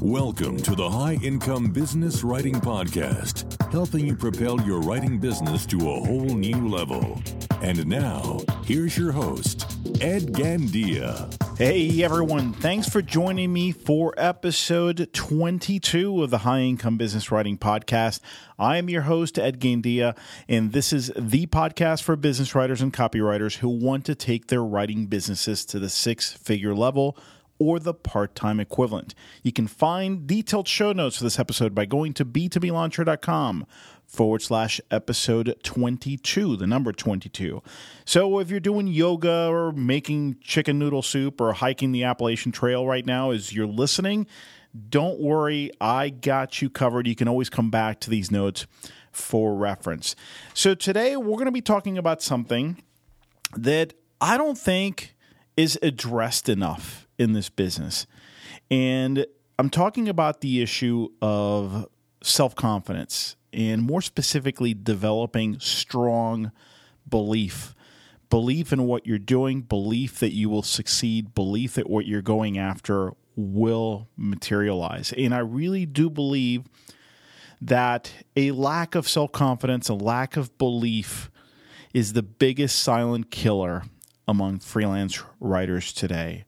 Welcome to the High Income Business Writing Podcast, helping you propel your writing business to a whole new level. And now, here's your host, Ed Gandia. Hey everyone, thanks for joining me for episode 22 of the High Income Business Writing Podcast. I am your host, Ed Gandia, and this is the podcast for business writers and copywriters who want to take their writing businesses to the six figure level or the part time equivalent. You can find detailed show notes for this episode by going to b2blauncher.com forward slash episode 22, the number 22. So if you're doing yoga or making chicken noodle soup or hiking the Appalachian Trail right now as you're listening, don't worry, I got you covered. You can always come back to these notes for reference. So today we're going to be talking about something that I don't think is addressed enough in this business. And I'm talking about the issue of self confidence and more specifically, developing strong belief. Belief in what you're doing, belief that you will succeed, belief that what you're going after will materialize. And I really do believe that a lack of self confidence, a lack of belief, is the biggest silent killer among freelance writers today.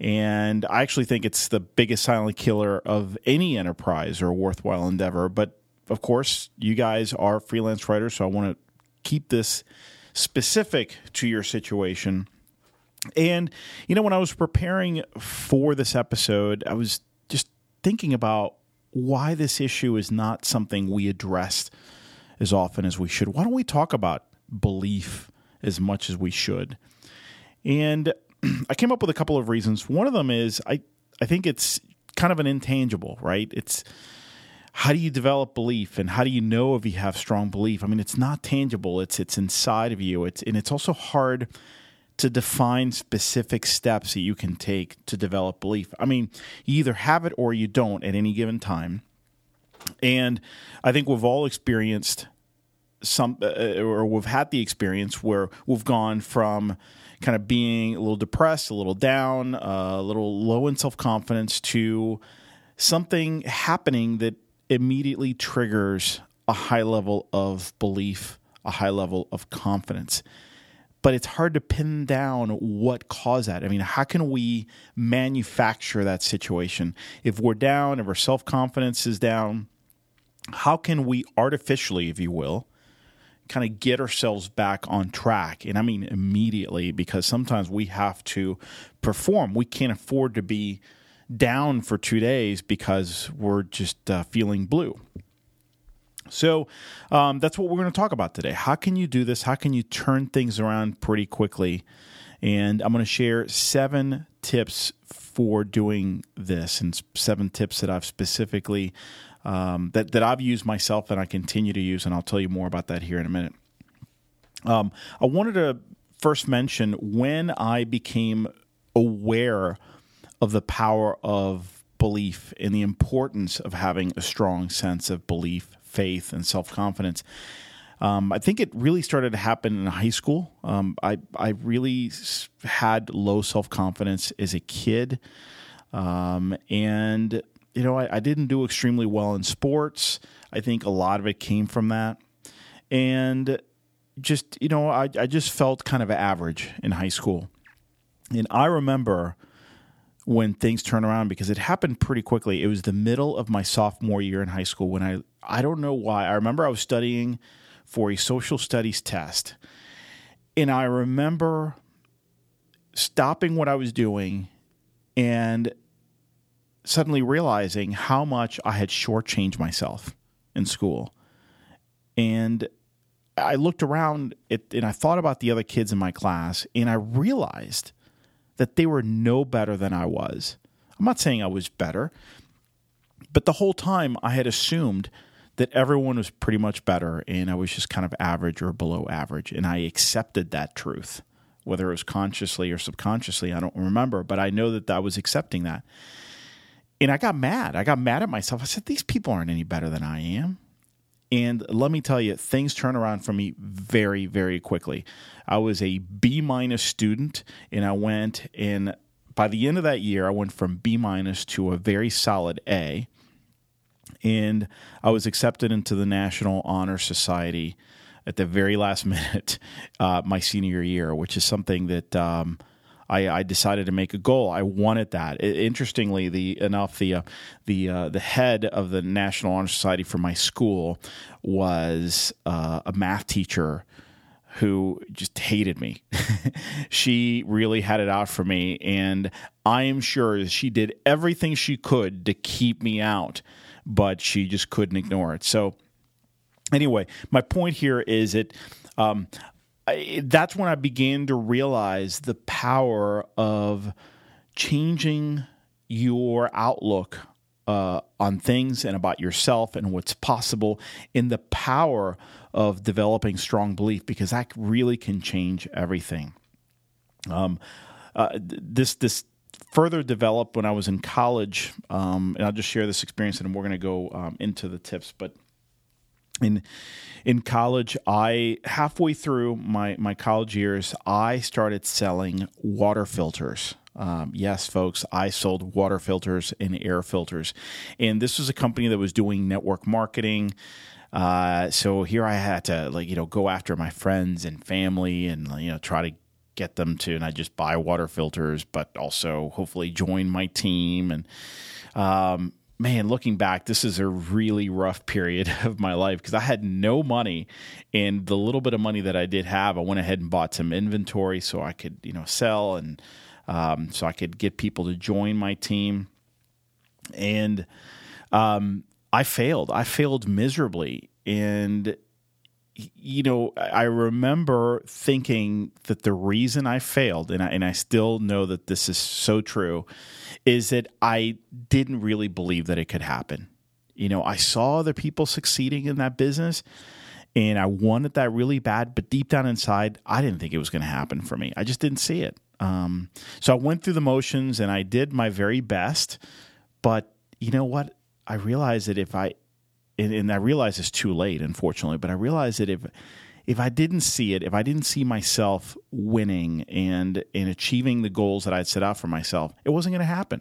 And I actually think it's the biggest silent killer of any enterprise or worthwhile endeavor. But of course, you guys are freelance writers, so I want to keep this specific to your situation. And, you know, when I was preparing for this episode, I was just thinking about why this issue is not something we addressed as often as we should. Why don't we talk about belief as much as we should? And I came up with a couple of reasons. One of them is I I think it's kind of an intangible, right? It's how do you develop belief and how do you know if you have strong belief? I mean, it's not tangible. It's it's inside of you. It's and it's also hard to define specific steps that you can take to develop belief. I mean, you either have it or you don't at any given time. And I think we've all experienced some uh, or we've had the experience where we've gone from kind of being a little depressed, a little down, uh, a little low in self confidence to something happening that immediately triggers a high level of belief, a high level of confidence. But it's hard to pin down what caused that. I mean, how can we manufacture that situation? If we're down, if our self confidence is down, how can we artificially, if you will, kind of get ourselves back on track. And I mean immediately because sometimes we have to perform. We can't afford to be down for two days because we're just uh, feeling blue. So um, that's what we're going to talk about today. How can you do this? How can you turn things around pretty quickly? And I'm going to share seven tips for doing this and seven tips that I've specifically um, that that I've used myself and I continue to use, and I'll tell you more about that here in a minute. Um, I wanted to first mention when I became aware of the power of belief and the importance of having a strong sense of belief, faith, and self confidence. Um, I think it really started to happen in high school. Um, I I really had low self confidence as a kid, um, and you know, I, I didn't do extremely well in sports. I think a lot of it came from that. And just, you know, I, I just felt kind of average in high school. And I remember when things turned around because it happened pretty quickly. It was the middle of my sophomore year in high school when I I don't know why. I remember I was studying for a social studies test. And I remember stopping what I was doing and suddenly realizing how much I had shortchanged myself in school. And I looked around and I thought about the other kids in my class, and I realized that they were no better than I was. I'm not saying I was better, but the whole time I had assumed that everyone was pretty much better and I was just kind of average or below average. And I accepted that truth, whether it was consciously or subconsciously, I don't remember, but I know that I was accepting that. And I got mad. I got mad at myself. I said, These people aren't any better than I am. And let me tell you, things turn around for me very, very quickly. I was a B minus student, and I went and by the end of that year, I went from B minus to a very solid A. And I was accepted into the National Honor Society at the very last minute, uh, my senior year, which is something that um, I, I, decided to make a goal. I wanted that. It, interestingly, the enough the uh, the uh, the head of the National Honor Society for my school was uh, a math teacher who just hated me. she really had it out for me, and I am sure she did everything she could to keep me out, but she just couldn't ignore it. So, anyway, my point here is that um, That's when I began to realize the power of changing your outlook uh, on things and about yourself and what's possible in the power of developing strong belief because that really can change everything. Um, uh, this this further developed when I was in college, um, and I'll just share this experience, and we're going to go um, into the tips. But in in college, I halfway through my my college years, I started selling water filters. Um, yes, folks, I sold water filters and air filters, and this was a company that was doing network marketing. Uh, so here I had to like you know go after my friends and family and you know try to get them to and I just buy water filters, but also hopefully join my team and um, man, looking back, this is a really rough period of my life because I had no money, and the little bit of money that I did have, I went ahead and bought some inventory so I could you know sell and um, so I could get people to join my team, and um, I failed. I failed miserably. And, you know, I remember thinking that the reason I failed, and I, and I still know that this is so true, is that I didn't really believe that it could happen. You know, I saw other people succeeding in that business and I wanted that really bad, but deep down inside, I didn't think it was going to happen for me. I just didn't see it. Um, so I went through the motions and I did my very best, but you know what? I realized that if I, and, and I realize it's too late, unfortunately, but I realized that if if I didn't see it, if I didn't see myself winning and and achieving the goals that I'd set out for myself, it wasn't going to happen.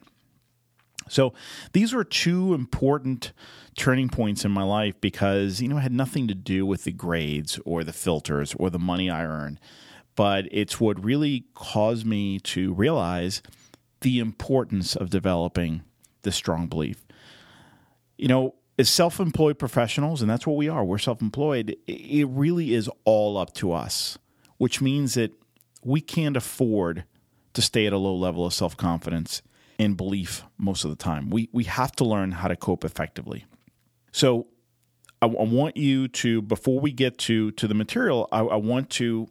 So these were two important turning points in my life because you know it had nothing to do with the grades or the filters or the money I earned, but it's what really caused me to realize the importance of developing the strong belief you know, as self employed professionals, and that's what we are, we're self employed, it really is all up to us, which means that we can't afford to stay at a low level of self confidence and belief most of the time. We, we have to learn how to cope effectively. So, I, I want you to, before we get to, to the material, I, I want to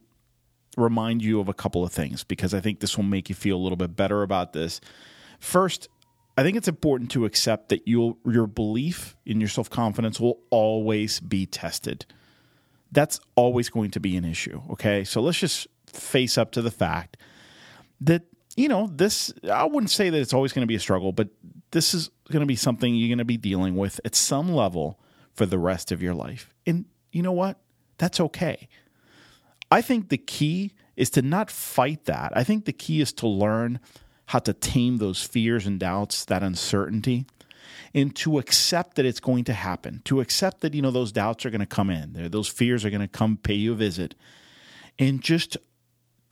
remind you of a couple of things because I think this will make you feel a little bit better about this. First, I think it's important to accept that you your belief in your self confidence will always be tested. That's always going to be an issue. Okay, so let's just face up to the fact that you know this. I wouldn't say that it's always going to be a struggle, but this is going to be something you're going to be dealing with at some level for the rest of your life. And you know what? That's okay. I think the key is to not fight that. I think the key is to learn how to tame those fears and doubts, that uncertainty, and to accept that it's going to happen, to accept that, you know, those doubts are going to come in, those fears are going to come pay you a visit, and just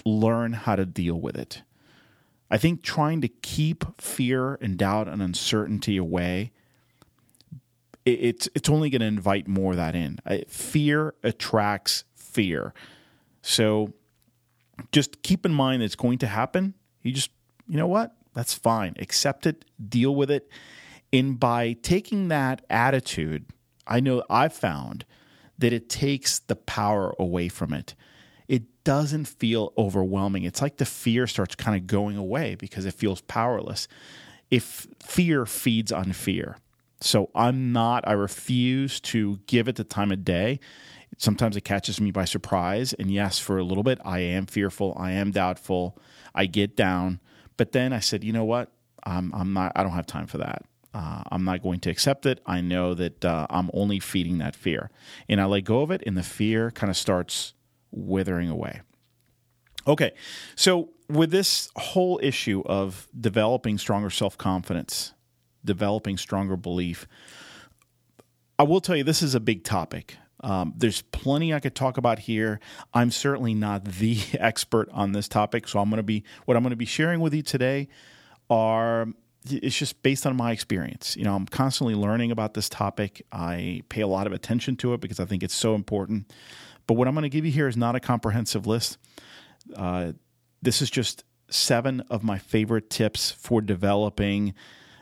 learn how to deal with it. I think trying to keep fear and doubt and uncertainty away, it's it's only going to invite more of that in. Fear attracts fear, so just keep in mind it's going to happen. You just you know what? That's fine. Accept it, deal with it. And by taking that attitude, I know I've found that it takes the power away from it. It doesn't feel overwhelming. It's like the fear starts kind of going away because it feels powerless. If fear feeds on fear. So I'm not, I refuse to give it the time of day. Sometimes it catches me by surprise. And yes, for a little bit, I am fearful. I am doubtful. I get down. But then I said, you know what? I'm, I'm not. I don't have time for that. Uh, I'm not going to accept it. I know that uh, I'm only feeding that fear, and I let go of it, and the fear kind of starts withering away. Okay, so with this whole issue of developing stronger self confidence, developing stronger belief, I will tell you this is a big topic. Um, there's plenty I could talk about here. I'm certainly not the expert on this topic, so I'm going to be what I'm going to be sharing with you today are it's just based on my experience. You know, I'm constantly learning about this topic. I pay a lot of attention to it because I think it's so important. But what I'm going to give you here is not a comprehensive list. Uh, this is just seven of my favorite tips for developing.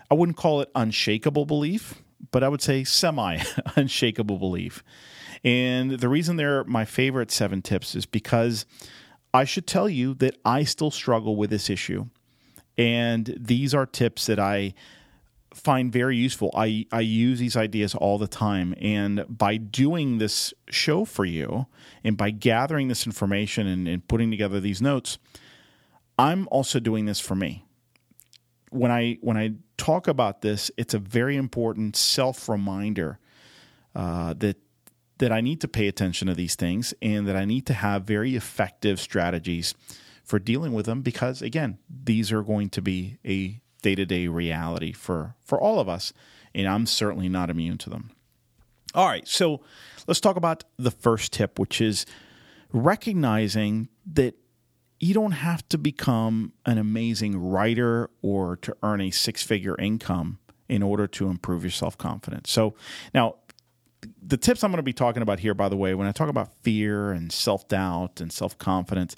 I wouldn't call it unshakable belief, but I would say semi unshakable belief. And the reason they're my favorite seven tips is because I should tell you that I still struggle with this issue. And these are tips that I find very useful. I, I use these ideas all the time. And by doing this show for you and by gathering this information and, and putting together these notes, I'm also doing this for me. When I when I talk about this, it's a very important self reminder uh, that that I need to pay attention to these things and that I need to have very effective strategies for dealing with them because again, these are going to be a day-to-day reality for for all of us and I'm certainly not immune to them. All right, so let's talk about the first tip which is recognizing that you don't have to become an amazing writer or to earn a six-figure income in order to improve your self-confidence. So now the tips I'm going to be talking about here, by the way, when I talk about fear and self doubt and self confidence,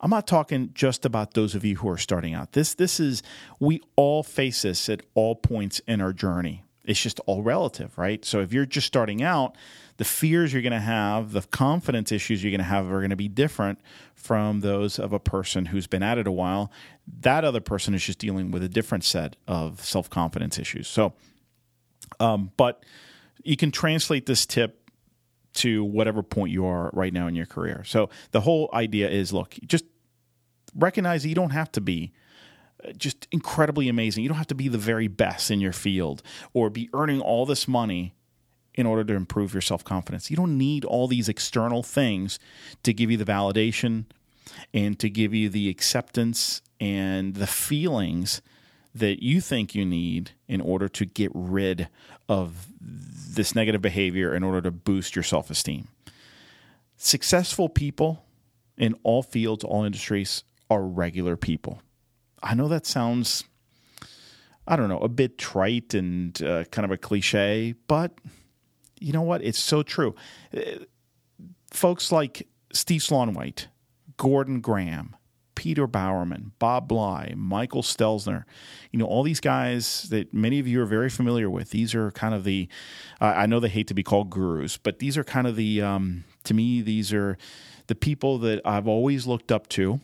I'm not talking just about those of you who are starting out. This this is we all face this at all points in our journey. It's just all relative, right? So if you're just starting out, the fears you're going to have, the confidence issues you're going to have are going to be different from those of a person who's been at it a while. That other person is just dealing with a different set of self confidence issues. So, um, but you can translate this tip to whatever point you are right now in your career. So the whole idea is look, just recognize that you don't have to be uh, just incredibly amazing. You don't have to be the very best in your field or be earning all this money in order to improve your self confidence. You don't need all these external things to give you the validation and to give you the acceptance and the feelings that you think you need in order to get rid of this negative behavior in order to boost your self esteem. Successful people in all fields, all industries are regular people. I know that sounds, I don't know, a bit trite and uh, kind of a cliche, but you know what? It's so true. Uh, folks like Steve Slaunwhite, Gordon Graham, Peter Bowerman, Bob Bly, Michael Stelzner, you know, all these guys that many of you are very familiar with. These are kind of the, uh, I know they hate to be called gurus, but these are kind of the, um, to me, these are the people that I've always looked up to.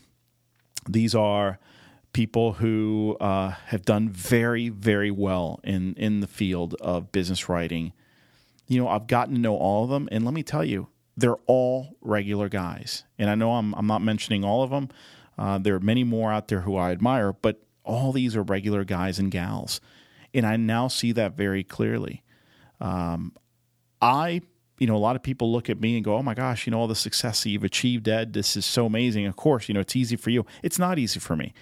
These are people who uh, have done very, very well in, in the field of business writing. You know, I've gotten to know all of them, and let me tell you, they're all regular guys. And I know I'm, I'm not mentioning all of them, uh, there are many more out there who I admire, but all these are regular guys and gals. And I now see that very clearly. Um, I, you know, a lot of people look at me and go, oh my gosh, you know, all the success that you've achieved, Ed, this is so amazing. Of course, you know, it's easy for you. It's not easy for me.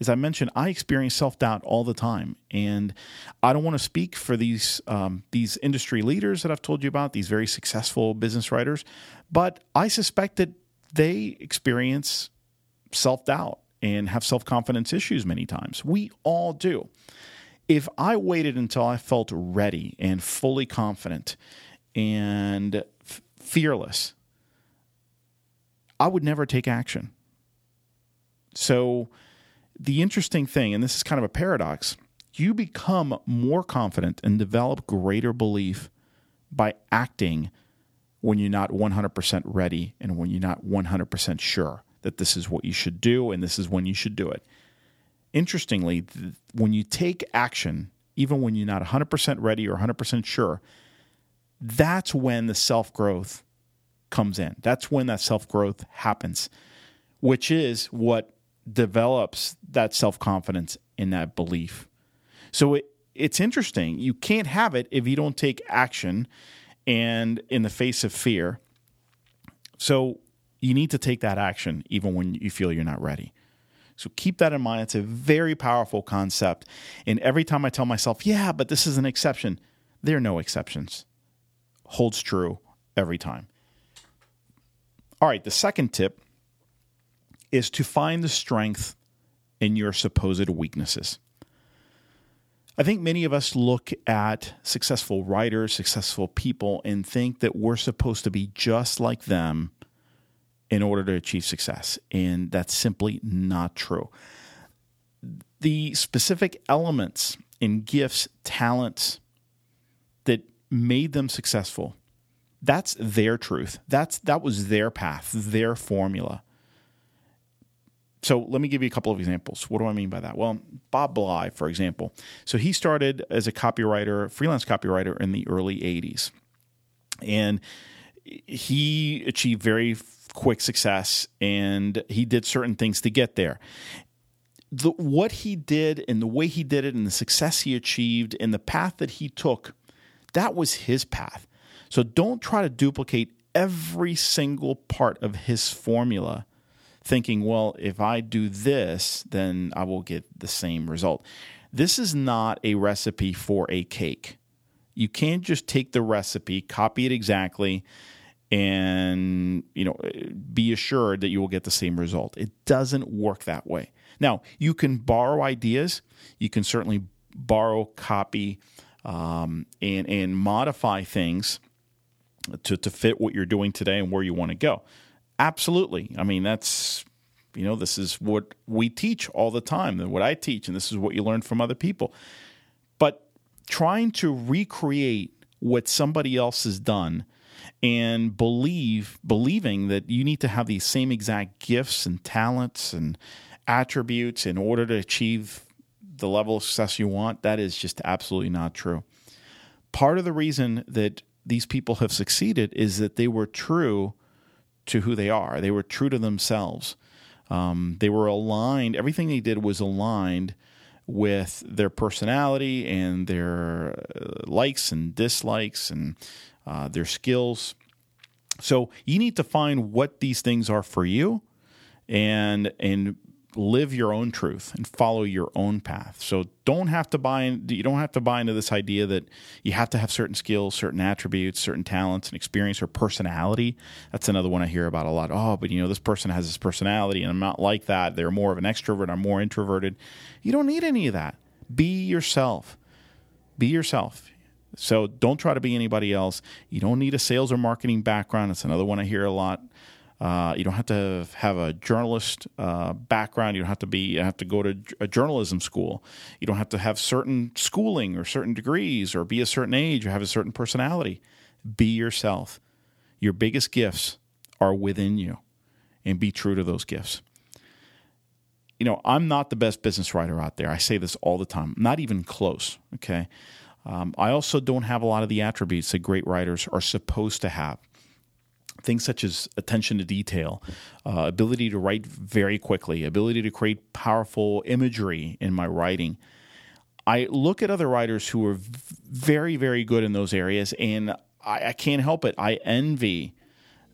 As I mentioned, I experience self doubt all the time, and I don't want to speak for these um, these industry leaders that I've told you about, these very successful business writers, but I suspect that they experience self doubt and have self confidence issues many times. We all do. If I waited until I felt ready and fully confident and f- fearless, I would never take action. So, the interesting thing, and this is kind of a paradox, you become more confident and develop greater belief by acting when you're not 100% ready and when you're not 100% sure that this is what you should do and this is when you should do it. Interestingly, when you take action, even when you're not 100% ready or 100% sure, that's when the self growth comes in. That's when that self growth happens, which is what develops that self confidence in that belief. So it, it's interesting. You can't have it if you don't take action and in the face of fear. So you need to take that action even when you feel you're not ready. So keep that in mind. It's a very powerful concept. And every time I tell myself, yeah, but this is an exception, there are no exceptions. Holds true every time. All right, the second tip is to find the strength in your supposed weaknesses. I think many of us look at successful writers, successful people, and think that we're supposed to be just like them in order to achieve success. And that's simply not true. The specific elements and gifts, talents that made them successful, that's their truth. That's that was their path, their formula. So let me give you a couple of examples. What do I mean by that? Well, Bob Bly, for example. So he started as a copywriter, freelance copywriter in the early 80s. And he achieved very quick success and he did certain things to get there. The, what he did and the way he did it and the success he achieved and the path that he took, that was his path. So don't try to duplicate every single part of his formula thinking, well, if I do this, then I will get the same result. This is not a recipe for a cake. You can't just take the recipe, copy it exactly, and you know be assured that you will get the same result. It doesn't work that way. Now, you can borrow ideas. You can certainly borrow, copy, um, and and modify things to to fit what you're doing today and where you want to go. Absolutely. I mean, that's, you know, this is what we teach all the time, and what I teach, and this is what you learn from other people. But trying to recreate what somebody else has done and believe believing that you need to have these same exact gifts and talents and attributes in order to achieve the level of success you want that is just absolutely not true part of the reason that these people have succeeded is that they were true to who they are. They were true to themselves. Um, they were aligned. Everything they did was aligned with their personality and their uh, likes and dislikes and uh, their skills. So you need to find what these things are for you, and and live your own truth and follow your own path. So don't have to buy in, you don't have to buy into this idea that you have to have certain skills, certain attributes, certain talents and experience or personality. That's another one I hear about a lot. Oh, but you know, this person has this personality and I'm not like that. They're more of an extrovert, I'm more introverted. You don't need any of that. Be yourself. Be yourself. So don't try to be anybody else. You don't need a sales or marketing background. That's another one I hear a lot. Uh, you don't have to have a journalist uh, background. You don't have to be. Have to go to a journalism school. You don't have to have certain schooling or certain degrees or be a certain age or have a certain personality. Be yourself. Your biggest gifts are within you, and be true to those gifts. You know, I'm not the best business writer out there. I say this all the time. not even close. Okay. Um, I also don't have a lot of the attributes that great writers are supposed to have things such as attention to detail, uh, ability to write very quickly, ability to create powerful imagery in my writing. I look at other writers who are very, very good in those areas, and I, I can't help it. I envy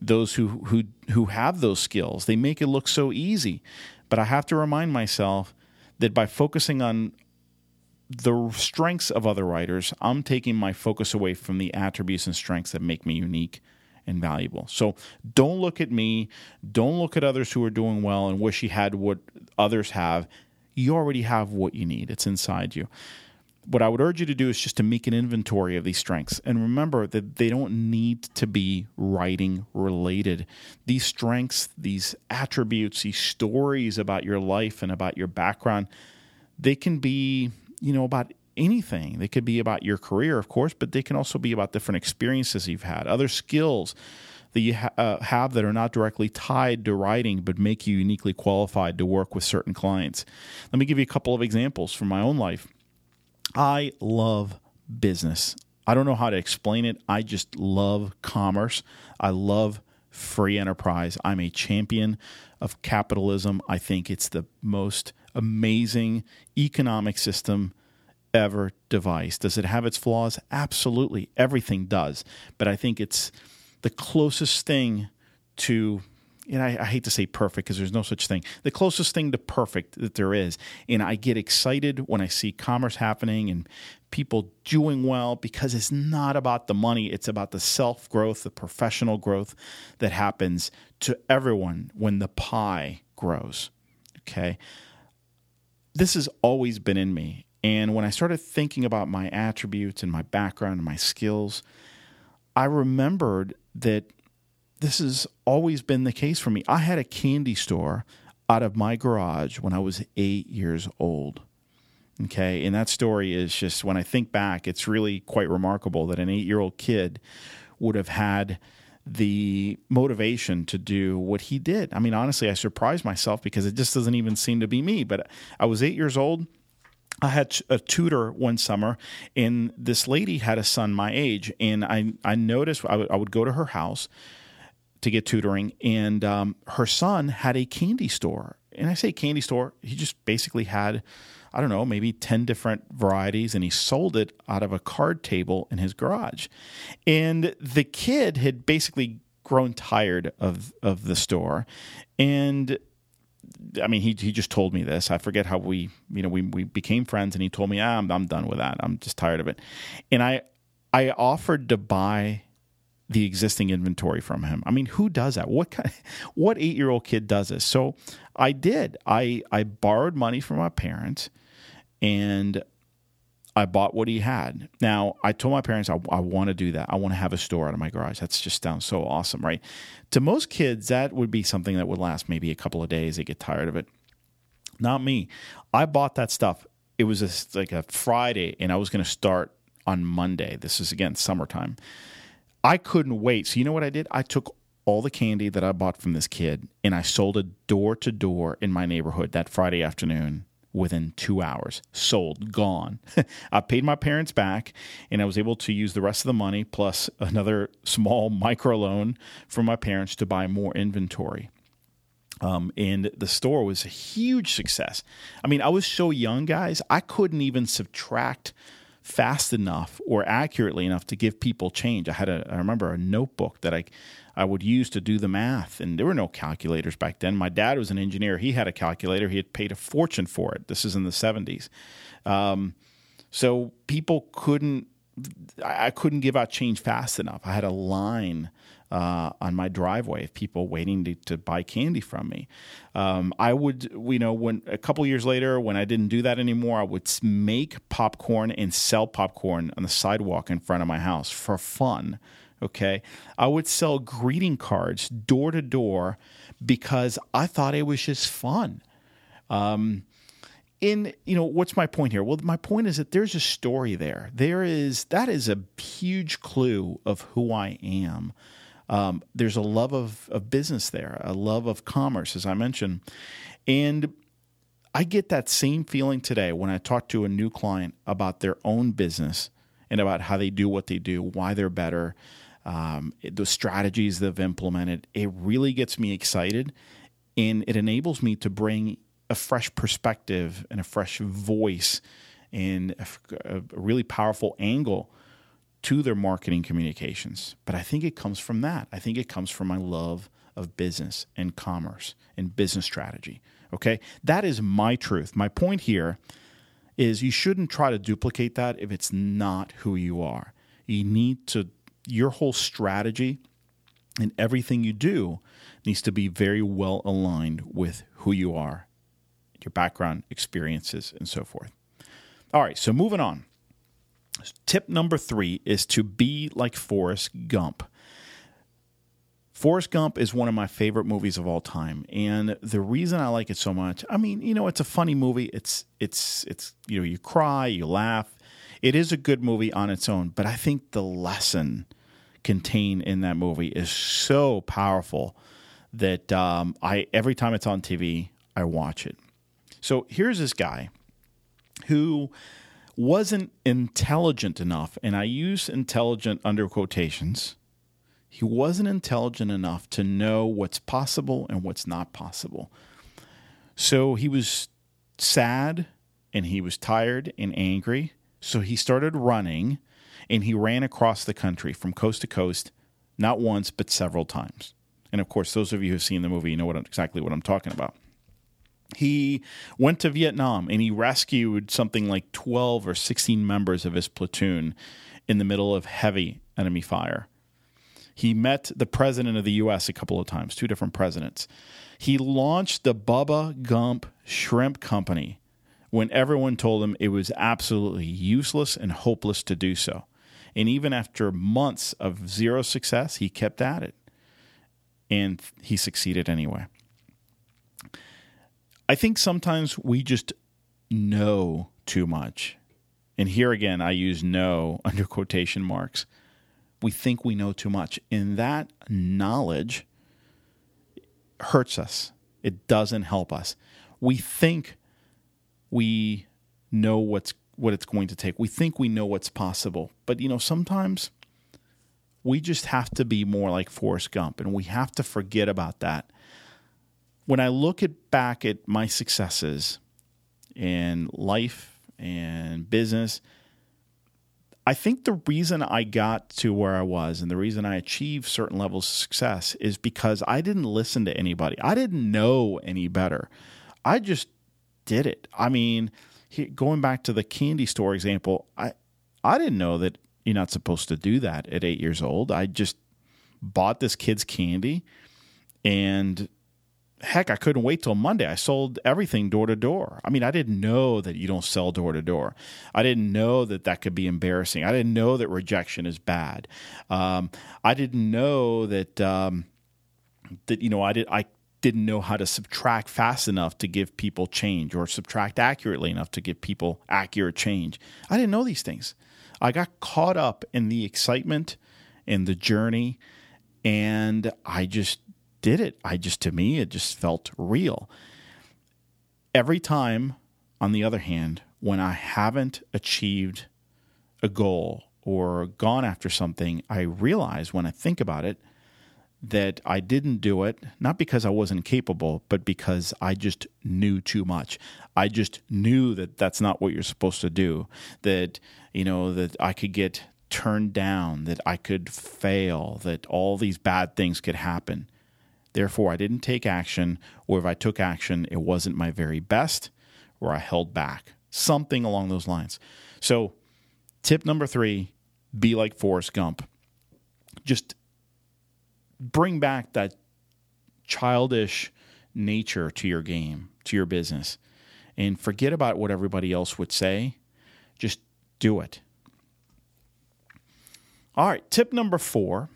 those who who who have those skills. They make it look so easy, but I have to remind myself that by focusing on the strengths of other writers, I'm taking my focus away from the attributes and strengths that make me unique and valuable. So don't look at me. Don't look at others who are doing well and wish you had what others have. You already have what you need, it's inside you. What I would urge you to do is just to make an inventory of these strengths. And remember that they don't need to be writing related. These strengths, these attributes, these stories about your life and about your background, they can be, you know, about anything. They could be about your career, of course, but they can also be about different experiences you've had, other skills that you ha- uh, have that are not directly tied to writing, but make you uniquely qualified to work with certain clients. Let me give you a couple of examples from my own life. I love business. I don't know how to explain it. I just love commerce. I love free enterprise. I'm a champion of capitalism. I think it's the most amazing economic system ever device. Does it have its flaws? Absolutely. Everything does. But I think it's the closest thing to and I, I hate to say perfect because there's no such thing, the closest thing to perfect that there is. And I get excited when I see commerce happening and people doing well because it's not about the money, it's about the self growth, the professional growth that happens to everyone when the pie grows. Okay. This has always been in me. And when I started thinking about my attributes and my background and my skills, I remembered that this has always been the case for me. I had a candy store out of my garage when I was eight years old. Okay. And that story is just, when I think back, it's really quite remarkable that an eight year old kid would have had the motivation to do what he did. I mean, honestly, I surprised myself because it just doesn't even seem to be me. But I was eight years old. I had a tutor one summer, and this lady had a son my age, and I I noticed I, w- I would go to her house to get tutoring, and um, her son had a candy store. And I say candy store, he just basically had, I don't know, maybe 10 different varieties, and he sold it out of a card table in his garage. And the kid had basically grown tired of, of the store. And I mean, he he just told me this. I forget how we, you know, we, we became friends, and he told me, ah, I'm I'm done with that. I'm just tired of it. And I I offered to buy the existing inventory from him. I mean, who does that? What kind, what eight year old kid does this? So I did. I I borrowed money from my parents, and I bought what he had. Now I told my parents I, I want to do that. I want to have a store out of my garage. That's just sounds so awesome, right? To most kids, that would be something that would last maybe a couple of days. They get tired of it. Not me. I bought that stuff. It was a, like a Friday, and I was going to start on Monday. This is again summertime I couldn't wait. So you know what I did? I took all the candy that I bought from this kid and I sold it door to door in my neighborhood that Friday afternoon within two hours. Sold, gone. I paid my parents back and I was able to use the rest of the money plus another small micro loan from my parents to buy more inventory. Um, and the store was a huge success. I mean, I was so young, guys, I couldn't even subtract fast enough or accurately enough to give people change. I had a I remember a notebook that I I would use to do the math and there were no calculators back then. My dad was an engineer. He had a calculator. He had paid a fortune for it. This is in the 70s. Um, so people couldn't I couldn't give out change fast enough. I had a line uh, on my driveway of people waiting to, to buy candy from me. Um, I would, you know, when a couple years later, when I didn't do that anymore, I would make popcorn and sell popcorn on the sidewalk in front of my house for fun. Okay. I would sell greeting cards door to door because I thought it was just fun. Um, in you know what's my point here well my point is that there's a story there there is that is a huge clue of who i am um, there's a love of, of business there, a love of commerce, as I mentioned. And I get that same feeling today when I talk to a new client about their own business and about how they do what they do, why they're better, um, the strategies they've implemented. It really gets me excited and it enables me to bring a fresh perspective and a fresh voice and a, a really powerful angle to their marketing communications. But I think it comes from that. I think it comes from my love of business and commerce and business strategy. Okay? That is my truth. My point here is you shouldn't try to duplicate that if it's not who you are. You need to, your whole strategy and everything you do needs to be very well aligned with who you are, your background, experiences, and so forth. All right, so moving on. Tip number three is to be like Forrest Gump. Forrest Gump is one of my favorite movies of all time, and the reason I like it so much, I mean, you know, it's a funny movie. It's it's it's you know, you cry, you laugh. It is a good movie on its own, but I think the lesson contained in that movie is so powerful that um, I every time it's on TV, I watch it. So here's this guy who wasn't intelligent enough, and I use intelligent under quotations. He wasn't intelligent enough to know what's possible and what's not possible. So he was sad and he was tired and angry. So he started running and he ran across the country from coast to coast, not once, but several times. And of course, those of you who've seen the movie, you know what exactly what I'm talking about. He went to Vietnam and he rescued something like 12 or 16 members of his platoon in the middle of heavy enemy fire. He met the president of the U.S. a couple of times, two different presidents. He launched the Bubba Gump Shrimp Company when everyone told him it was absolutely useless and hopeless to do so. And even after months of zero success, he kept at it. And he succeeded anyway. I think sometimes we just know too much. And here again, I use know under quotation marks. We think we know too much. And that knowledge hurts us, it doesn't help us. We think we know what's what it's going to take. We think we know what's possible. But you know, sometimes we just have to be more like Forrest Gump and we have to forget about that when I look at back at my successes in life and business, I think the reason I got to where I was and the reason I achieved certain levels of success is because I didn't listen to anybody. I didn't know any better. I just did it. I mean, going back to the candy store example, I I didn't know that you're not supposed to do that at 8 years old. I just bought this kid's candy and heck, I couldn't wait till Monday. I sold everything door to door. I mean, I didn't know that you don't sell door to door. I didn't know that that could be embarrassing. I didn't know that rejection is bad. Um, I didn't know that um, that you know I did I didn't know how to subtract fast enough to give people change or subtract accurately enough to give people accurate change. I didn't know these things. I got caught up in the excitement and the journey and I just did it. I just, to me, it just felt real. Every time, on the other hand, when I haven't achieved a goal or gone after something, I realize when I think about it that I didn't do it, not because I wasn't capable, but because I just knew too much. I just knew that that's not what you're supposed to do, that, you know, that I could get turned down, that I could fail, that all these bad things could happen. Therefore, I didn't take action, or if I took action, it wasn't my very best, or I held back. Something along those lines. So, tip number three be like Forrest Gump. Just bring back that childish nature to your game, to your business, and forget about what everybody else would say. Just do it. All right, tip number four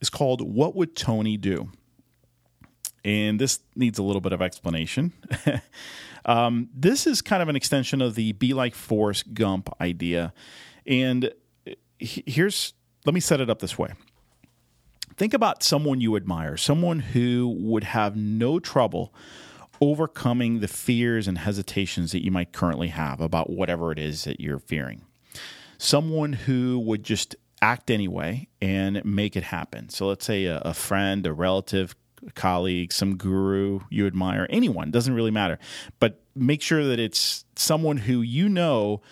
is called What Would Tony Do? And this needs a little bit of explanation. um, this is kind of an extension of the be like Forrest Gump idea. And here's, let me set it up this way. Think about someone you admire, someone who would have no trouble overcoming the fears and hesitations that you might currently have about whatever it is that you're fearing. Someone who would just act anyway and make it happen. So let's say a, a friend, a relative, colleague, some guru you admire, anyone, doesn't really matter. But make sure that it's someone who you know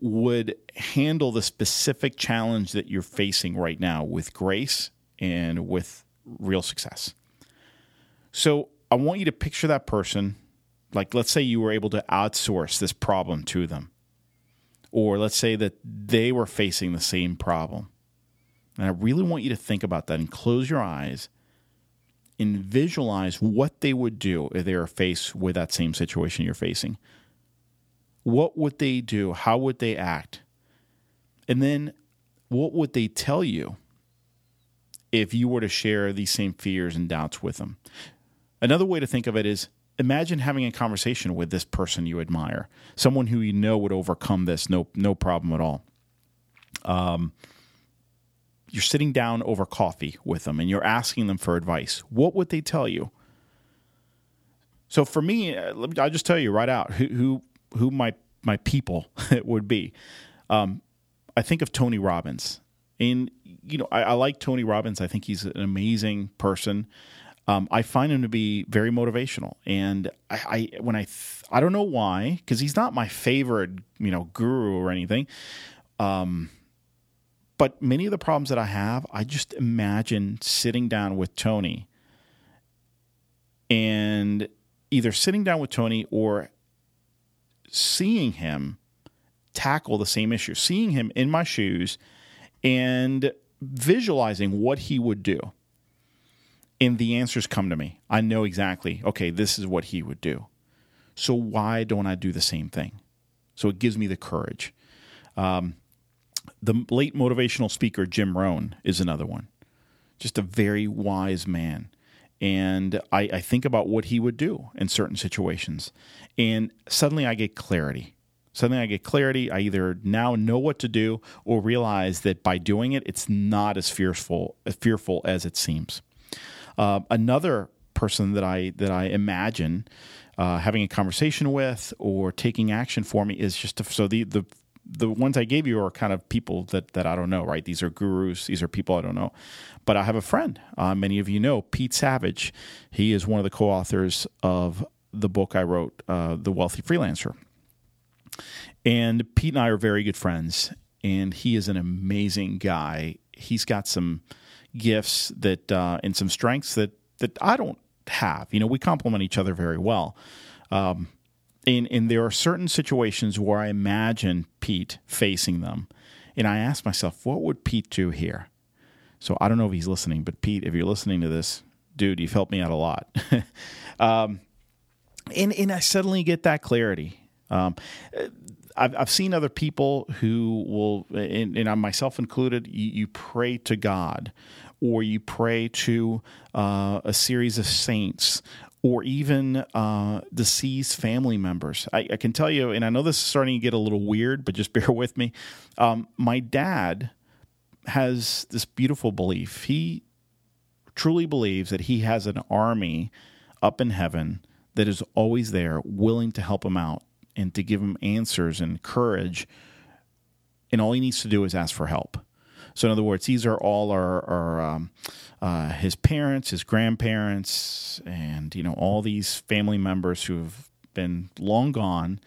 would handle the specific challenge that you're facing right now with grace and with real success. So I want you to picture that person. Like, let's say you were able to outsource this problem to them, or let's say that they were facing the same problem. And I really want you to think about that and close your eyes and visualize what they would do if they are faced with that same situation you're facing. What would they do? How would they act? And then what would they tell you if you were to share these same fears and doubts with them? Another way to think of it is imagine having a conversation with this person you admire, someone who you know would overcome this no no problem at all. Um, you're sitting down over coffee with them and you're asking them for advice, what would they tell you? So for me, uh, I'll just tell you right out who who, who my my people would be. Um, I think of Tony Robbins, and you know I, I, like Tony Robbins. I think he's an amazing person. Um, I find him to be very motivational, and I, I when I th- I don't know why because he's not my favorite you know guru or anything. Um, but many of the problems that I have, I just imagine sitting down with Tony and either sitting down with Tony or seeing him tackle the same issue, seeing him in my shoes and visualizing what he would do. And the answers come to me. I know exactly, okay, this is what he would do. So why don't I do the same thing? So it gives me the courage. Um, the late motivational speaker Jim Rohn is another one. Just a very wise man. And I, I think about what he would do in certain situations. And suddenly I get clarity. Suddenly I get clarity. I either now know what to do or realize that by doing it, it's not as fearful, as fearful as it seems. Uh, another person that I that I imagine uh, having a conversation with or taking action for me is just to, so the the the ones I gave you are kind of people that that I don't know, right? These are gurus. These are people I don't know. But I have a friend. Uh, many of you know Pete Savage. He is one of the co-authors of the book I wrote, uh, The Wealthy Freelancer. And Pete and I are very good friends. And he is an amazing guy. He's got some gifts that uh, and some strengths that that I don't have. You know, we complement each other very well. Um, and, and there are certain situations where I imagine Pete facing them. And I ask myself, what would Pete do here? So I don't know if he's listening, but Pete, if you're listening to this, dude, you've helped me out a lot. um, and, and I suddenly get that clarity. Um, I've, I've seen other people who will, and, and I myself included, you, you pray to God or you pray to uh, a series of saints or even uh, deceased family members. I, I, can tell you, and I know this is starting to get a little weird, but just bear with me. Um, my dad has this beautiful belief. He truly believes that he has an army up in heaven that is always there, willing to help him out and to give him answers and courage. And all he needs to do is ask for help. So, in other words, these are all our, our um, uh, his parents, his grandparents, and you know all these family members who have been long gone.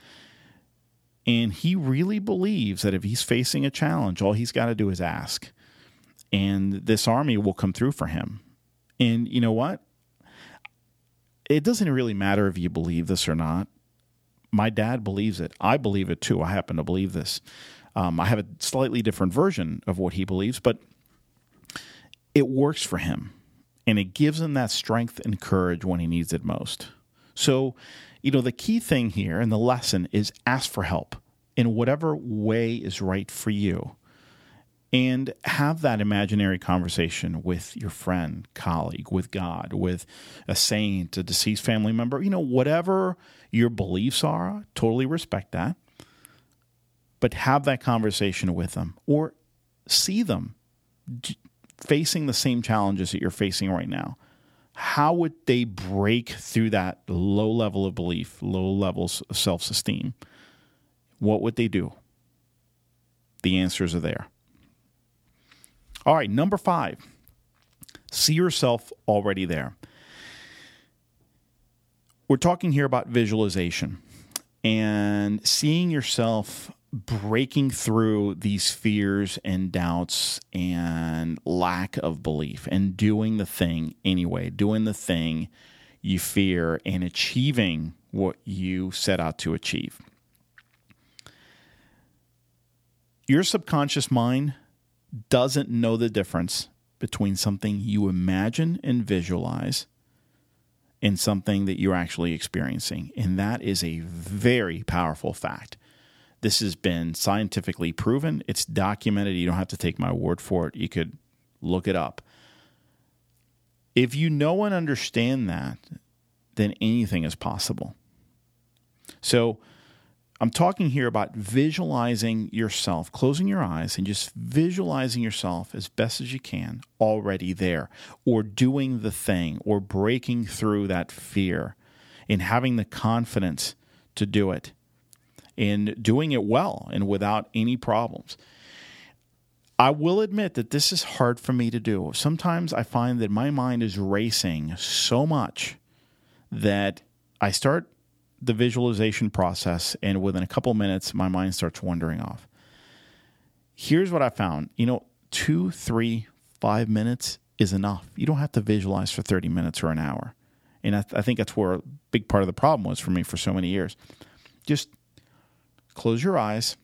And he really believes that if he's facing a challenge, all he's got to do is ask, and this army will come through for him. And you know what? It doesn't really matter if you believe this or not. My dad believes it. I believe it too. I happen to believe this. Um, I have a slightly different version of what he believes, but it works for him and it gives him that strength and courage when he needs it most. So, you know, the key thing here and the lesson is ask for help in whatever way is right for you. And have that imaginary conversation with your friend, colleague, with God, with a saint, a deceased family member, you know, whatever your beliefs are, totally respect that but have that conversation with them or see them facing the same challenges that you're facing right now. How would they break through that low level of belief, low levels of self esteem? What would they do? The answers are there. All right, number five, see yourself already there. We're talking here about visualization and seeing yourself breaking through these fears and doubts and lack of belief and doing the thing anyway, doing the thing you fear and achieving what you set out to achieve. Your subconscious mind doesn't know the difference between something you imagine and visualize and something that you're actually experiencing. And that is a very powerful fact. This has been scientifically proven. It's documented. You don't have to take my word for it. You could look it up. If you know and understand that, then anything is possible. So, I'm talking here about visualizing yourself, closing your eyes and just visualizing yourself as best as you can already there, or doing the thing, or breaking through that fear and having the confidence to do it and doing it well and without any problems. I will admit that this is hard for me to do. Sometimes I find that my mind is racing so much that I start the visualization process, and within a couple minutes, my mind starts wandering off. Here's what I found you know, two, three, five minutes is enough. You don't have to visualize for 30 minutes or an hour. And I, th- I think that's where a big part of the problem was for me for so many years. Just close your eyes,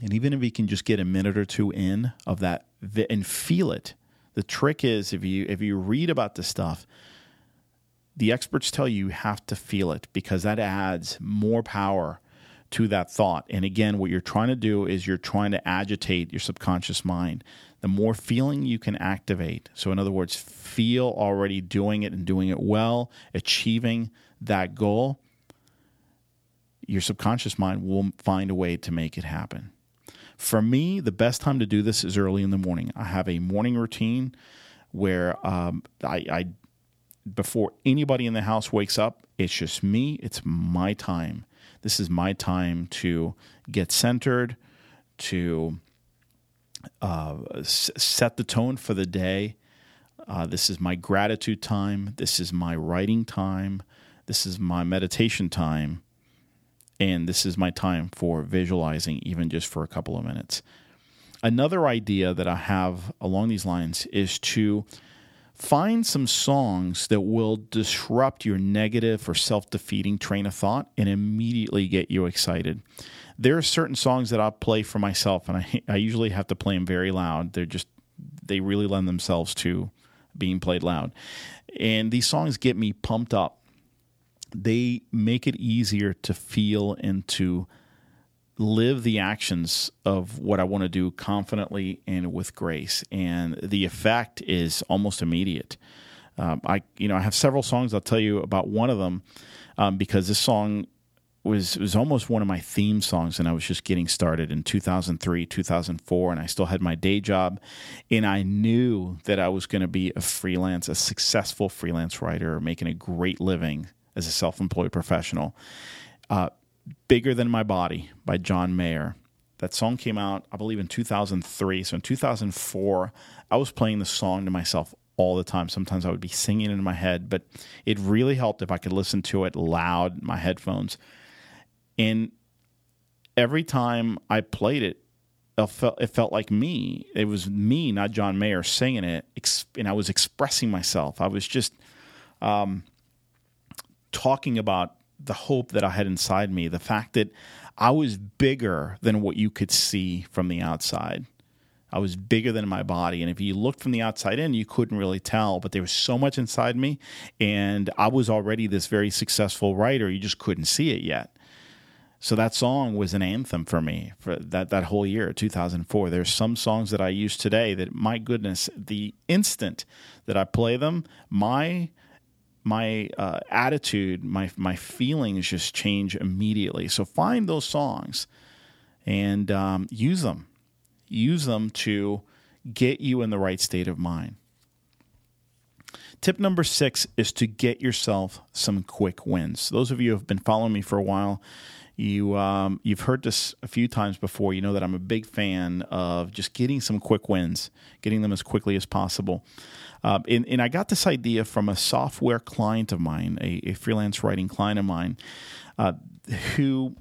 and even if you can just get a minute or two in of that and feel it. The trick is if you if you read about this stuff, the experts tell you you have to feel it because that adds more power to that thought. And again, what you're trying to do is you're trying to agitate your subconscious mind. The more feeling you can activate, so in other words, feel already doing it and doing it well, achieving that goal, your subconscious mind will find a way to make it happen. For me, the best time to do this is early in the morning. I have a morning routine where um, I, I before anybody in the house wakes up, it's just me. It's my time. This is my time to get centered, to uh, s- set the tone for the day. Uh, this is my gratitude time. This is my writing time. This is my meditation time. And this is my time for visualizing, even just for a couple of minutes. Another idea that I have along these lines is to find some songs that will disrupt your negative or self defeating train of thought and immediately get you excited. There are certain songs that I'll play for myself, and I, I usually have to play them very loud. They're just, they really lend themselves to being played loud. And these songs get me pumped up. They make it easier to feel and to live the actions of what I want to do confidently and with grace. And the effect is almost immediate. Um, I, you know, I have several songs. I'll tell you about one of them um, because this song was was almost one of my theme songs, and I was just getting started in 2003, 2004, and I still had my day job, and I knew that I was going to be a freelance, a successful freelance writer, making a great living as a self-employed professional. Uh, Bigger Than My Body by John Mayer. That song came out, I believe, in 2003. So in 2004, I was playing the song to myself all the time. Sometimes I would be singing in my head, but it really helped if I could listen to it loud in my headphones. And every time I played it, it felt, it felt like me. It was me, not John Mayer, singing it, and I was expressing myself. I was just um, talking about the hope that I had inside me, the fact that I was bigger than what you could see from the outside. I was bigger than my body. And if you looked from the outside in, you couldn't really tell, but there was so much inside me. And I was already this very successful writer. You just couldn't see it yet. So that song was an anthem for me for that, that whole year, 2004. There's some songs that I use today that, my goodness, the instant that I play them, my my uh, attitude, my my feelings just change immediately. So find those songs and um, use them. Use them to get you in the right state of mind. Tip number six is to get yourself some quick wins. Those of you who have been following me for a while, you um, you've heard this a few times before. You know that I'm a big fan of just getting some quick wins, getting them as quickly as possible. Uh, and, and, I got this idea from a software client of mine, a, a freelance writing client of mine, uh, who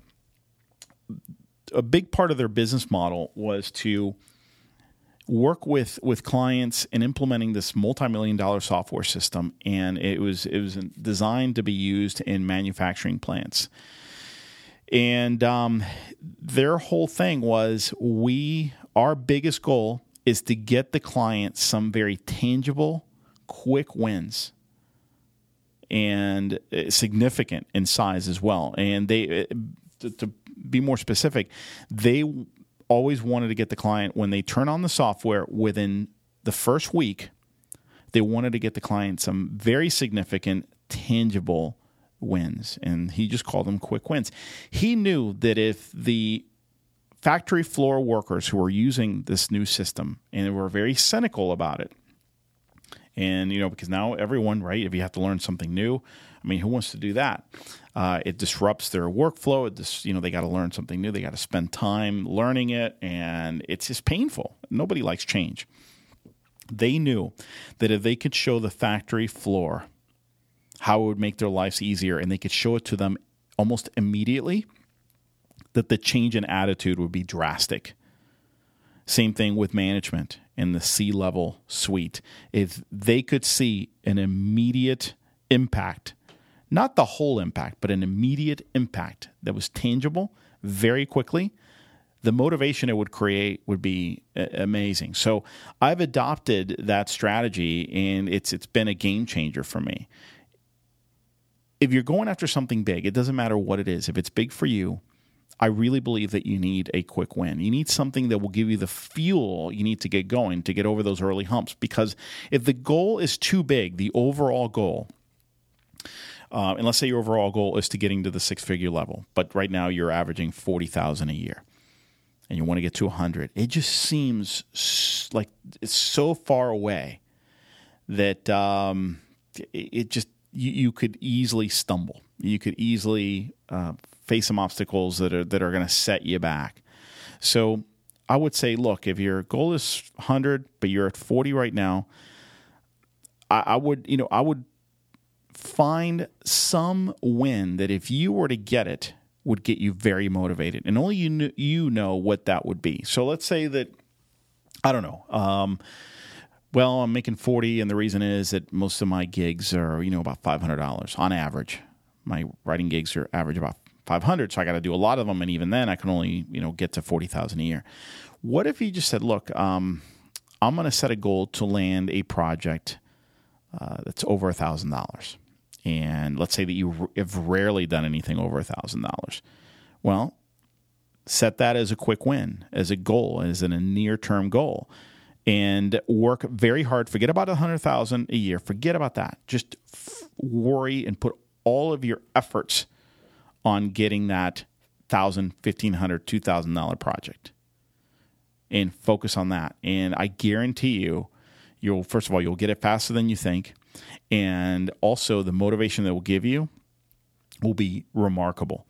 a big part of their business model was to work with with clients in implementing this multi-million dollar software system and it was it was designed to be used in manufacturing plants and um, their whole thing was we our biggest goal is to get the client some very tangible, quick wins and uh, significant in size as well. And they, uh, to, to be more specific, they always wanted to get the client when they turn on the software within the first week, they wanted to get the client some very significant, tangible wins. And he just called them quick wins. He knew that if the factory floor workers who were using this new system and were very cynical about it. And, you know, because now everyone, right, if you have to learn something new, I mean, who wants to do that? Uh, it disrupts their workflow. It just, you know, they got to learn something new. They got to spend time learning it, and it's just painful. Nobody likes change. They knew that if they could show the factory floor how it would make their lives easier and they could show it to them almost immediately – that the change in attitude would be drastic. Same thing with management in the C level suite. If they could see an immediate impact, not the whole impact, but an immediate impact that was tangible very quickly, the motivation it would create would be amazing. So I've adopted that strategy and it's it's been a game changer for me. If you're going after something big, it doesn't matter what it is. If it's big for you, I really believe that you need a quick win. You need something that will give you the fuel you need to get going to get over those early humps. Because if the goal is too big, the overall goal, uh, and let's say your overall goal is to getting to the six figure level, but right now you're averaging 40,000 a year and you want to get to 100, it just seems like it's so far away that um, it just you, you, could easily stumble. You could easily uh, face some obstacles that are that are going to set you back. So I would say, look, if your goal is 100, but you're at 40 right now, I, I would you know I would find some win that if you were to get it would get you very motivated, and only you kn- you know what that would be. So let's say that I don't know. Um, well, I'm making forty, and the reason is that most of my gigs are you know about five hundred dollars on average. My writing gigs are average about five hundred, so I got to do a lot of them, and even then, I can only you know get to forty thousand a year. What if you just said, look, um, I'm going to set a goal to land a project uh, that's over a thousand dollars and let's say that you have rarely done anything over a thousand dollars well set that as a quick win as a goal as in a near term goal and work very hard. Forget about a hundred thousand a year. Forget about that. Just f- worry and put all of your efforts on getting that thousand fifteen hundred two thousand dollar project and focus on that. And i guarantee you you'll first of all you'll get it faster than you think. And also the motivation that will give you will be remarkable.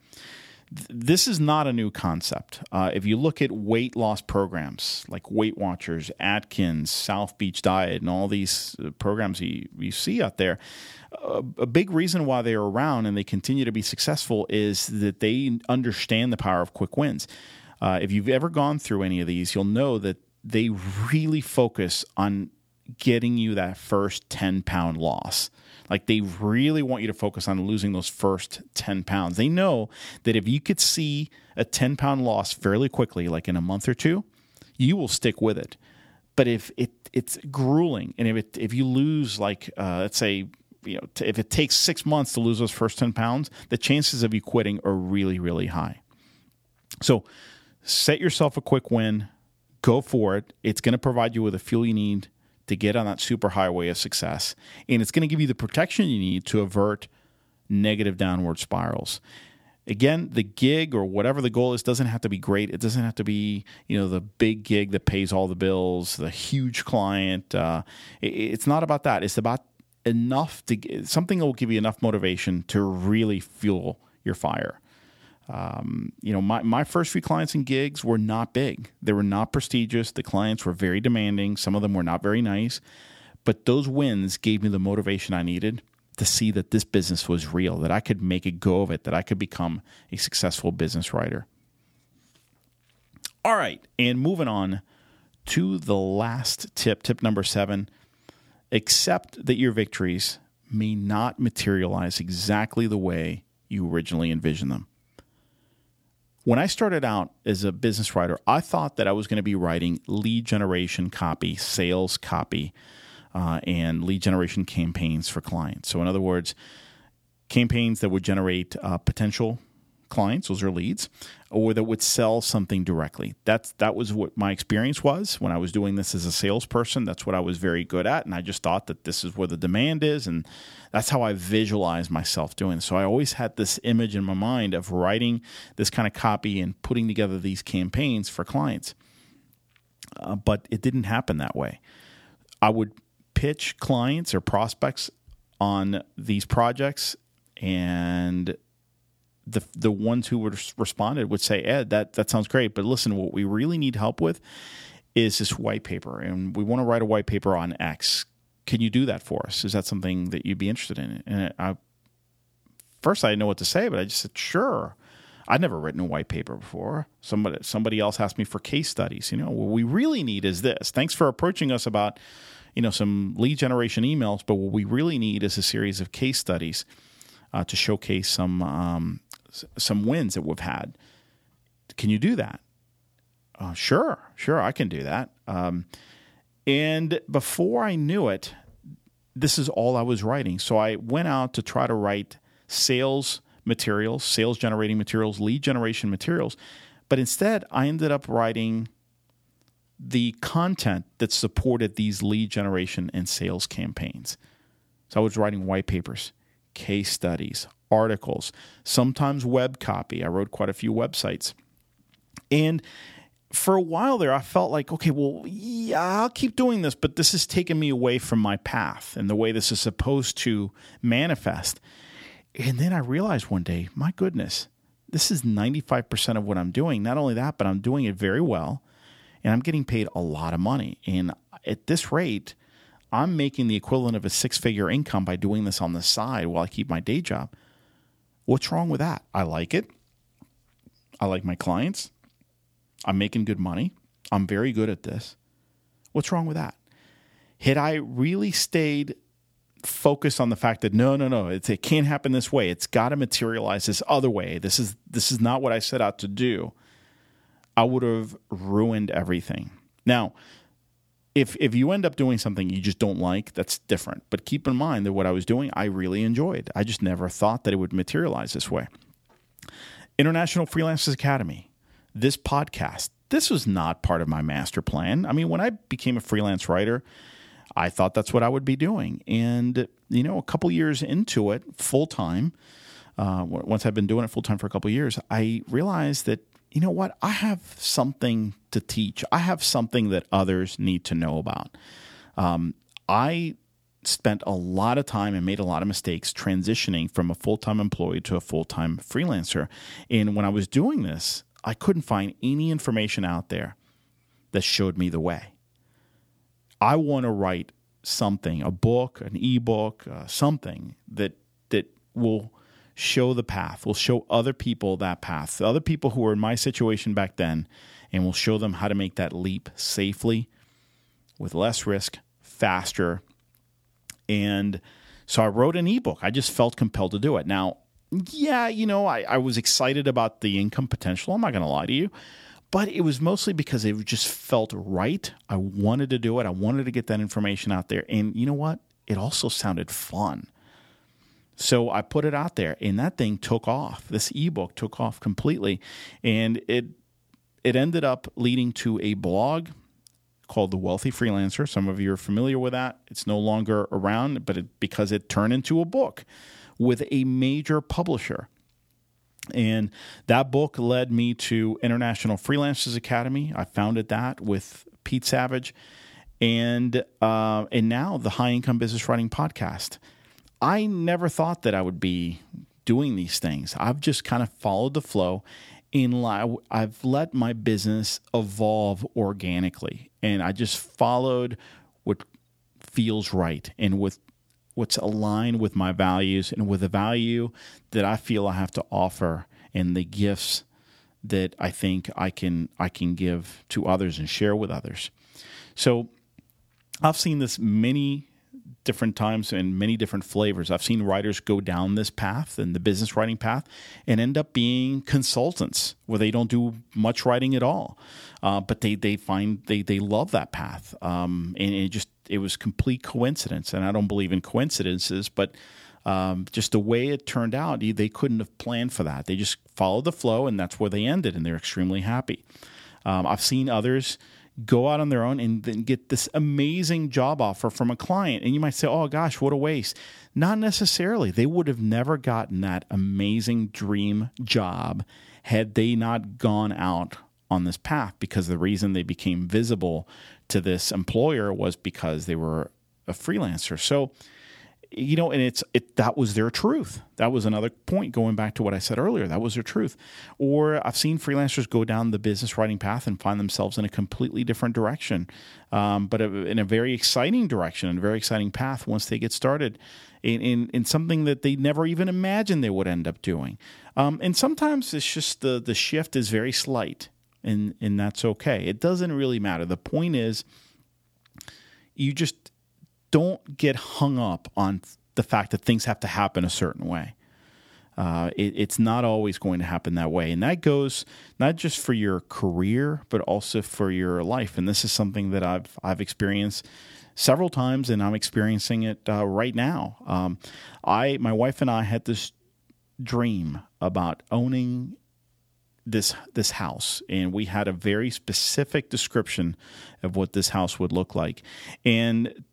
This is not a new concept. Uh, if you look at weight loss programs like Weight Watchers, Atkins, South Beach Diet, and all these uh, programs you, you see out there, uh, a big reason why they are around and they continue to be successful is that they understand the power of quick wins. Uh, if you've ever gone through any of these, you'll know that they really focus on getting you that first 10 pound loss. Like they really want you to focus on losing those first 10 pounds. They know that if you could see a 10 pound loss fairly quickly, like in a month or two, you will stick with it. But if it it's grueling, and if it if you lose like uh, let's say you know if it takes six months to lose those first 10 pounds, the chances of you quitting are really really high. So set yourself a quick win, go for it. It's going to provide you with the fuel you need to get on that super highway of success. And it's going to give you the protection you need to avert negative downward spirals. Again, the gig or whatever the goal is doesn't have to be great. It doesn't have to be, you know, the big gig that pays all the bills, the huge client. Uh, it, it's not about that. It's about enough to something that will give you enough motivation to really fuel your fire. Um, you know, my, my first few clients and gigs were not big. They were not prestigious. The clients were very demanding. Some of them were not very nice. But those wins gave me the motivation I needed to see that this business was real, that I could make a go of it, that I could become a successful business writer. All right. And moving on to the last tip, tip number seven accept that your victories may not materialize exactly the way you originally envisioned them when I started out as a business writer, I thought that I was going to be writing lead generation copy, sales copy, uh, and lead generation campaigns for clients. So, in other words, campaigns that would generate uh, potential clients, those are leads, or that would sell something directly. That's that was what my experience was when I was doing this as a salesperson. That's what I was very good at, and I just thought that this is where the demand is, and that's how I visualized myself doing. So I always had this image in my mind of writing this kind of copy and putting together these campaigns for clients. Uh, but it didn't happen that way. I would pitch clients or prospects on these projects and the the ones who would responded would say, Ed, that that sounds great, but listen, what we really need help with is this white paper, and we want to write a white paper on X. Can you do that for us? Is that something that you'd be interested in? And I first I didn't know what to say, but I just said sure. I'd never written a white paper before. Somebody somebody else asked me for case studies. You know, what we really need is this. Thanks for approaching us about you know, some lead generation emails, but what we really need is a series of case studies uh, to showcase some um, some wins that we've had. Can you do that? Uh, sure, sure, I can do that. Um, and before I knew it, this is all I was writing. So I went out to try to write sales materials, sales generating materials, lead generation materials. But instead, I ended up writing the content that supported these lead generation and sales campaigns. So I was writing white papers, case studies, articles, sometimes web copy. I wrote quite a few websites. And for a while there, I felt like, okay, well, yeah, I'll keep doing this, but this is taking me away from my path and the way this is supposed to manifest. And then I realized one day, my goodness, this is 95% of what I'm doing. Not only that, but I'm doing it very well and I'm getting paid a lot of money. And at this rate, I'm making the equivalent of a six figure income by doing this on the side while I keep my day job. What's wrong with that? I like it. I like my clients. I'm making good money. I'm very good at this. What's wrong with that? Had I really stayed focused on the fact that no, no, no, it can't happen this way. It's got to materialize this other way. This is this is not what I set out to do. I would have ruined everything. Now, if if you end up doing something you just don't like, that's different. But keep in mind that what I was doing, I really enjoyed. I just never thought that it would materialize this way. International Freelancers Academy, this podcast, this was not part of my master plan. I mean, when I became a freelance writer, I thought that's what I would be doing. And, you know, a couple years into it, full time, uh, once I've been doing it full time for a couple years, I realized that you know what? I have something to teach. I have something that others need to know about. Um, I spent a lot of time and made a lot of mistakes transitioning from a full time employee to a full time freelancer. And when I was doing this, I couldn't find any information out there that showed me the way. I want to write something, a book, an ebook, uh, something that that will show the path. We'll show other people that path, the other people who were in my situation back then, and we'll show them how to make that leap safely, with less risk, faster. And so I wrote an ebook. I just felt compelled to do it. Now, yeah, you know, I, I was excited about the income potential. I'm not going to lie to you. But it was mostly because it just felt right. I wanted to do it. I wanted to get that information out there. And you know what? It also sounded fun. So I put it out there, and that thing took off. This ebook took off completely, and it it ended up leading to a blog called The Wealthy Freelancer. Some of you are familiar with that. It's no longer around, but it, because it turned into a book with a major publisher. And that book led me to International Freelancers Academy. I founded that with Pete Savage, and uh, and now the High Income Business Writing Podcast. I never thought that I would be doing these things. I've just kind of followed the flow. In I've let my business evolve organically, and I just followed what feels right and with what's aligned with my values and with the value that I feel I have to offer and the gifts that I think I can I can give to others and share with others. So I've seen this many different times and many different flavors. I've seen writers go down this path and the business writing path and end up being consultants where they don't do much writing at all. Uh, but they, they find they, they love that path. Um, and it just, it was complete coincidence. And I don't believe in coincidences, but um, just the way it turned out, they couldn't have planned for that. They just followed the flow and that's where they ended and they're extremely happy. Um, I've seen others go out on their own and then get this amazing job offer from a client. And you might say, oh gosh, what a waste. Not necessarily. They would have never gotten that amazing dream job had they not gone out on this path because the reason they became visible to this employer was because they were a freelancer. So, you know, and it's it that was their truth. That was another point going back to what I said earlier. That was their truth. Or I've seen freelancers go down the business writing path and find themselves in a completely different direction, um, but in a very exciting direction and a very exciting path once they get started in, in, in something that they never even imagined they would end up doing. Um, and sometimes it's just the the shift is very slight, and and that's okay. It doesn't really matter. The point is, you just don't get hung up on the fact that things have to happen a certain way. Uh, it, it's not always going to happen that way. And that goes not just for your career, but also for your life. And this is something that I've, I've experienced several times, and I'm experiencing it uh, right now. Um, I, my wife and I had this dream about owning this this house and we had a very specific description of what this house would look like and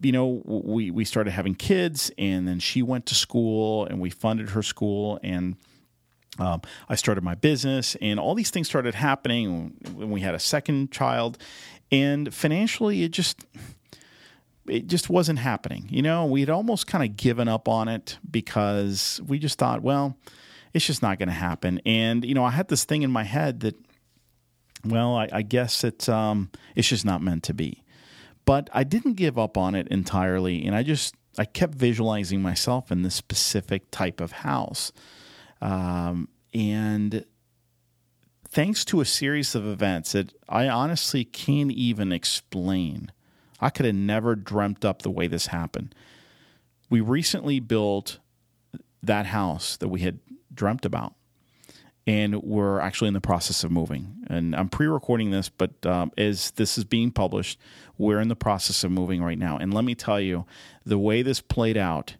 you know we we started having kids and then she went to school and we funded her school and um, I started my business and all these things started happening when we had a second child and financially it just it just wasn't happening you know we had almost kind of given up on it because we just thought well it's just not going to happen. And you know, I had this thing in my head that, well, I, I guess it's um, it's just not meant to be. But I didn't give up on it entirely, and I just I kept visualizing myself in this specific type of house, um, and thanks to a series of events that I honestly can't even explain. I could have never dreamt up the way this happened. We recently built that house that we had dreamt about. And we're actually in the process of moving. And I'm pre recording this, but um, as this is being published, we're in the process of moving right now. And let me tell you, the way this played out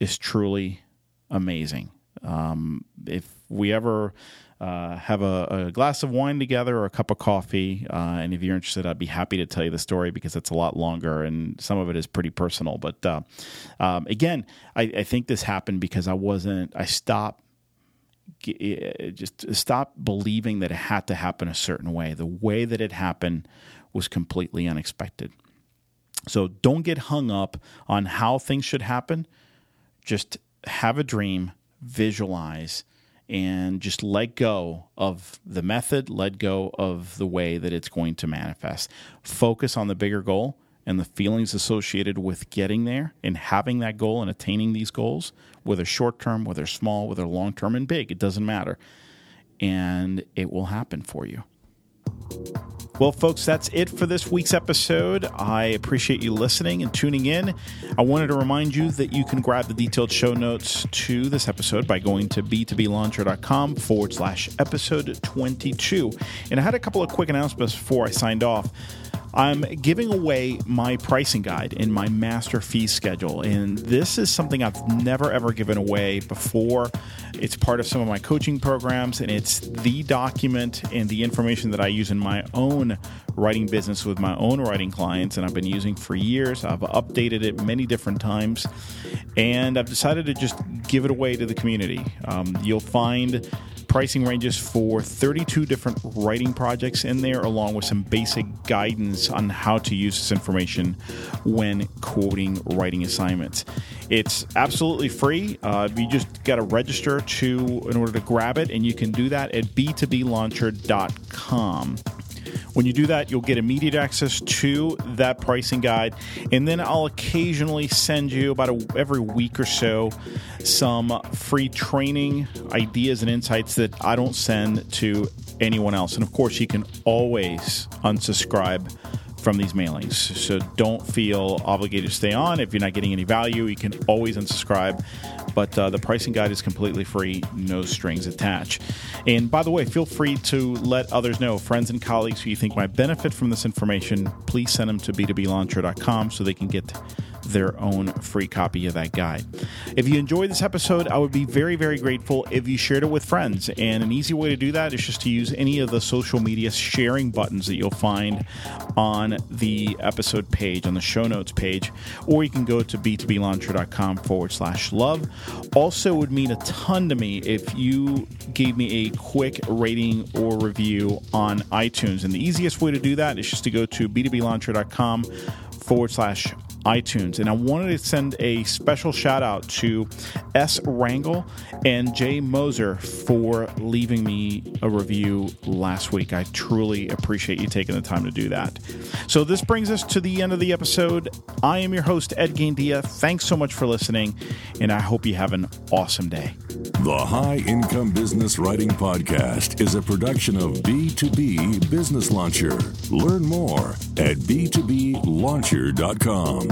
is truly amazing. Um, if we ever uh, have a, a, glass of wine together or a cup of coffee. Uh, and if you're interested, I'd be happy to tell you the story because it's a lot longer and some of it is pretty personal. But uh, um, again, I, I, think this happened because I wasn't, I stopped Eh, just stop believing that it had to happen a certain way. The way that it happened was completely unexpected. So don't get hung up on how things should happen. Just have a dream, visualize, and just let go of the method, let go of the way that it's going to manifest. Focus on the bigger goal and the feelings associated with getting there and having that goal and attaining these goals, whether short term, whether small, whether long term and big, it doesn't matter. And it will happen for you. Well, folks, that's it for this week's episode. I appreciate you listening and tuning in. I wanted to remind you that you can grab the detailed show notes to this episode by going to b2blauncher.com forward slash episode 22. And I had a couple of quick announcements before I signed off. I'm giving away my pricing guide in my master fee schedule. And this is something I've never ever given away before. It's part of some of my coaching programs, and it's the document and the information that I use in my own writing business with my own writing clients, and I've been using for years. I've updated it many different times, and I've decided to just give it away to the community. Um, you'll find pricing ranges for 32 different writing projects in there, along with some basic guidance on how to use this information when quoting writing assignments. It's absolutely free. Uh, you just got to register to in order to grab it, and you can do that at b2blauncher.com. When you do that, you'll get immediate access to that pricing guide. And then I'll occasionally send you about a, every week or so some free training ideas and insights that I don't send to anyone else. And of course, you can always unsubscribe from these mailings. So don't feel obligated to stay on. If you're not getting any value, you can always unsubscribe. But uh, the pricing guide is completely free, no strings attached. And by the way, feel free to let others know, friends and colleagues who you think might benefit from this information, please send them to b2blauncher.com so they can get their own free copy of that guide. If you enjoyed this episode, I would be very, very grateful if you shared it with friends. And an easy way to do that is just to use any of the social media sharing buttons that you'll find on the episode page, on the show notes page, or you can go to b2blauncher.com forward slash love. Also, would mean a ton to me if you gave me a quick rating or review on iTunes. And the easiest way to do that is just to go to b2blauncher.com forward slash iTunes. And I wanted to send a special shout out to S. Rangel and Jay Moser for leaving me a review last week. I truly appreciate you taking the time to do that. So, this brings us to the end of the episode. I am your host, Ed Gandia. Thanks so much for listening, and I hope you have an awesome day. The High Income Business Writing Podcast is a production of B2B Business Launcher. Learn more at b2blauncher.com.